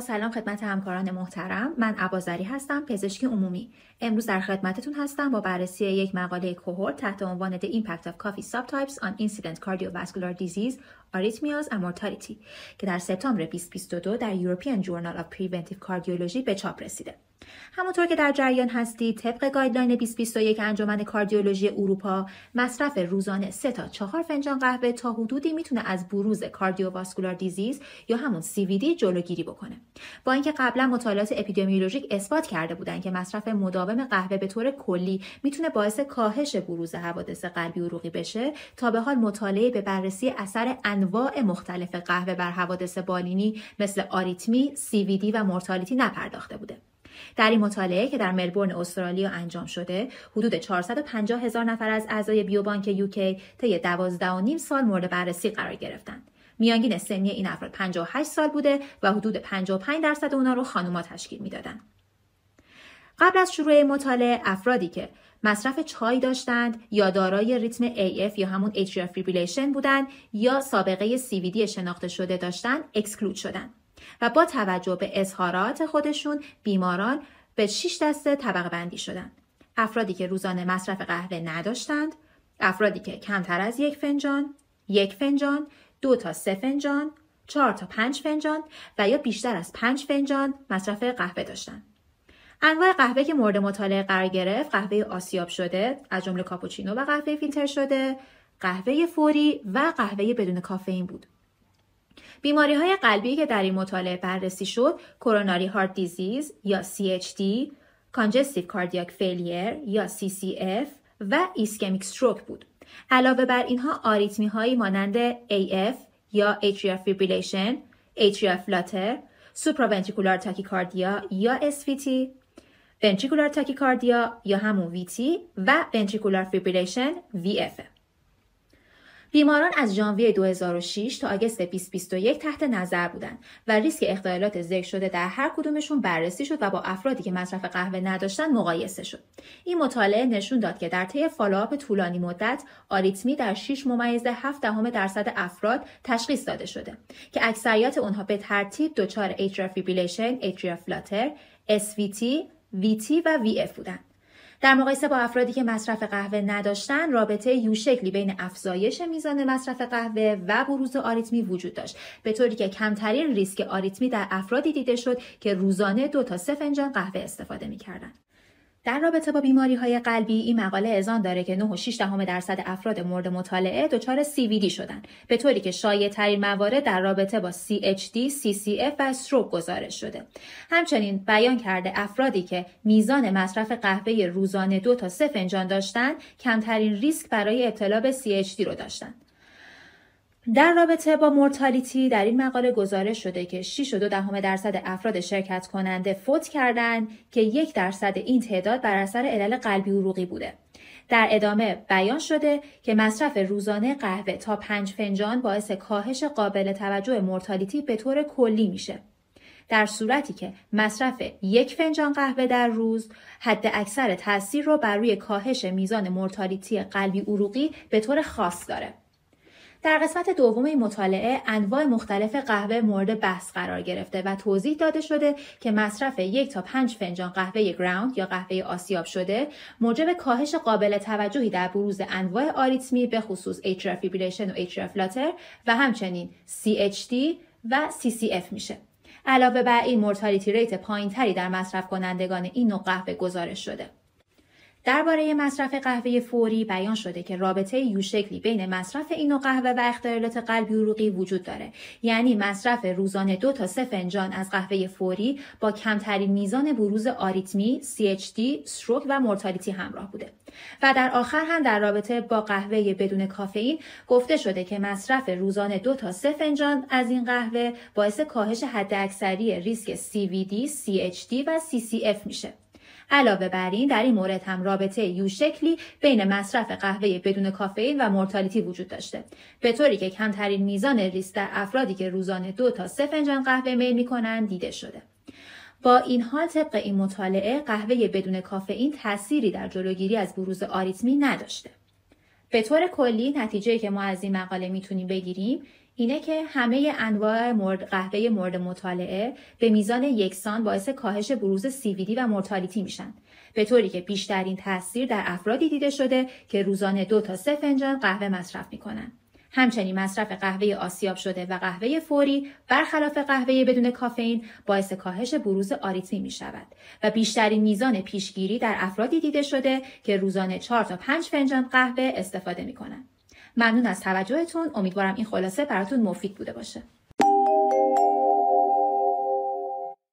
سلام خدمت همکاران محترم من عبازری هستم پزشکی عمومی امروز در خدمتتون هستم با بررسی یک مقاله کوهورت تحت عنوان The Impact of Coffee Subtypes on Incident Cardiovascular Disease Arrhythmias and Mortality که در سپتامبر 2022 در European Journal of Preventive Cardiology به چاپ رسیده همونطور که در جریان هستید طبق گایدلاین 2021 انجمن کاردیولوژی اروپا مصرف روزانه 3 تا 4 فنجان قهوه تا حدودی می‌تونه از بروز کاردیوواسکولار دیزیز یا همون CVD جلوگیری بکنه. با اینکه قبلا مطالعات اپیدمیولوژیک اثبات کرده بودن که مصرف مداوم قهوه به طور کلی می‌تونه باعث کاهش بروز حوادث قلبی عروقی بشه تا به حال مطالعه به بررسی اثر انواع مختلف قهوه بر حوادث بالینی مثل آریتمی، CVD و مورتالیتی نپرداخته بوده. در این مطالعه که در ملبورن استرالیا انجام شده حدود 450 هزار نفر از اعضای بیوبانک یوکی طی 12 و نیم سال مورد بررسی قرار گرفتند. میانگین سنی این افراد 58 سال بوده و حدود 55 درصد اونا رو خانوما تشکیل می‌دادند. قبل از شروع مطالعه افرادی که مصرف چای داشتند یا دارای ریتم AF یا همون atrial fibrillation بودند یا سابقه CVD شناخته شده داشتند اکسکلود شدند. و با توجه به اظهارات خودشون بیماران به 6 دسته طبقه بندی شدند. افرادی که روزانه مصرف قهوه نداشتند، افرادی که کمتر از یک فنجان، یک فنجان، دو تا سه فنجان، چهار تا پنج فنجان و یا بیشتر از پنج فنجان مصرف قهوه داشتند. انواع قهوه که مورد مطالعه قرار گرفت قهوه آسیاب شده از جمله کاپوچینو و قهوه فیلتر شده قهوه فوری و قهوه بدون کافئین بود بیماری های قلبی که در این مطالعه بررسی شد کروناری هارت دیزیز یا CHD، congestive cardiac failure یا CCF و ischemic stroke بود. علاوه بر اینها آریتمی هایی مانند AF یا atrial fibrillation، atrial flutter، supraventricular tachycardia یا SVT، ventricular tachycardia یا همون VT و ventricular fibrillation VF. بیماران از ژانویه 2006 تا August 2021 تحت نظر بودند و ریسک اختلالات ذکر شده در هر کدومشون بررسی شد و با افرادی که مصرف قهوه نداشتن مقایسه شد. این مطالعه نشون داد که در طی follow-up طولانی مدت آریتمی در 6 ممیز 7 دهم درصد افراد تشخیص داده شده که اکثریت اونها به ترتیب دچار atrial fibrillation, atrial flutter, SVT, VT و VF بودند. در مقایسه با افرادی که مصرف قهوه نداشتن رابطه U شکلی بین افزایش میزان مصرف قهوه و بروز آریتمی وجود داشت. به طوری که کمترین ریسک آریتمی در افرادی دیده شد که روزانه دو تا سه فنجان قهوه استفاده می‌کردند. در رابطه با بیماری های قلبی این مقاله ازان داره که 9.6 درصد افراد مورد مطالعه دچار CVD شدن به طوری که شایع ترین موارد در رابطه با CHD, CCF و استروک گزارش شده. همچنین بیان کرده افرادی که میزان مصرف قهوه روزانه دو تا سه فنجان داشتن کمترین ریسک برای ابتلا به CHD رو داشتند. در رابطه با مورتالیتی در این مقاله گزارش شده که 6.2 درصد افراد شرکت کننده فوت کردند که یک درصد این تعداد بر اثر علل قلبی عروقی بوده. در ادامه بیان شده که مصرف روزانه قهوه تا پنج فنجان باعث کاهش قابل توجه مورتالیتی به طور کلی میشه. در صورتی که مصرف یک فنجان قهوه در روز حد اکثر تاثیر رو بر روی کاهش میزان مورتالیتی قلبی عروقی به طور خاص داره. در قسمت دوم این مطالعه انواع مختلف قهوه مورد بحث قرار گرفته و توضیح داده شده که مصرف یک تا پنج فنجان قهوه گراوند یا قهوه آسیاب شده موجب کاهش قابل توجهی در بروز انواع آریتمی به خصوص atrial fibrillation و atrial flutter و همچنین CHD و CCF میشه. علاوه بر این مورتالیتی ریت پایینتری در مصرف کنندگان این نوع قهوه گزارش شده. درباره مصرف قهوه فوری بیان شده که رابطه یو شکلی بین مصرف این نوع قهوه و اختلالات قلبی عروقی وجود داره یعنی مصرف روزانه دو تا سه فنجان از قهوه فوری با کمترین میزان بروز آریتمی، CHD، استروک و مورتالیتی همراه بوده و در آخر هم در رابطه با قهوه بدون کافئین گفته شده که مصرف روزانه دو تا سه فنجان از این قهوه باعث کاهش حداکثری ریسک CVD, CHD و CCF میشه. علاوه بر این در این مورد هم رابطه یو شکلی بین مصرف قهوه بدون کافئین و مورتالیتی وجود داشته. به طوری که کمترین میزان ریسک در افرادی که روزانه دو تا سه فنجان قهوه میل می‌کنند دیده شده. با این حال طبق این مطالعه قهوه بدون کافئین تأثیری در جلوگیری از بروز آریتمی نداشته. به طور کلی نتیجه که ما از این مقاله می‌تونیم بگیریم اینه که همه انواع مورد قهوه مورد مطالعه به میزان یکسان باعث کاهش بروز CVD و مورتالیتی میشن به طوری که بیشترین تاثیر در افرادی دیده شده که روزانه دو تا سه فنجان قهوه مصرف می‌کنن همچنین مصرف قهوه آسیاب شده و قهوه فوری برخلاف قهوه بدون کافئین باعث کاهش بروز آریتمی می شود و بیشترین میزان پیشگیری در افرادی دیده شده که روزانه 4 تا 5 فنجان قهوه استفاده می کنند. ممنون از توجهتون. امیدوارم این خلاصه براتون مفید بوده باشه.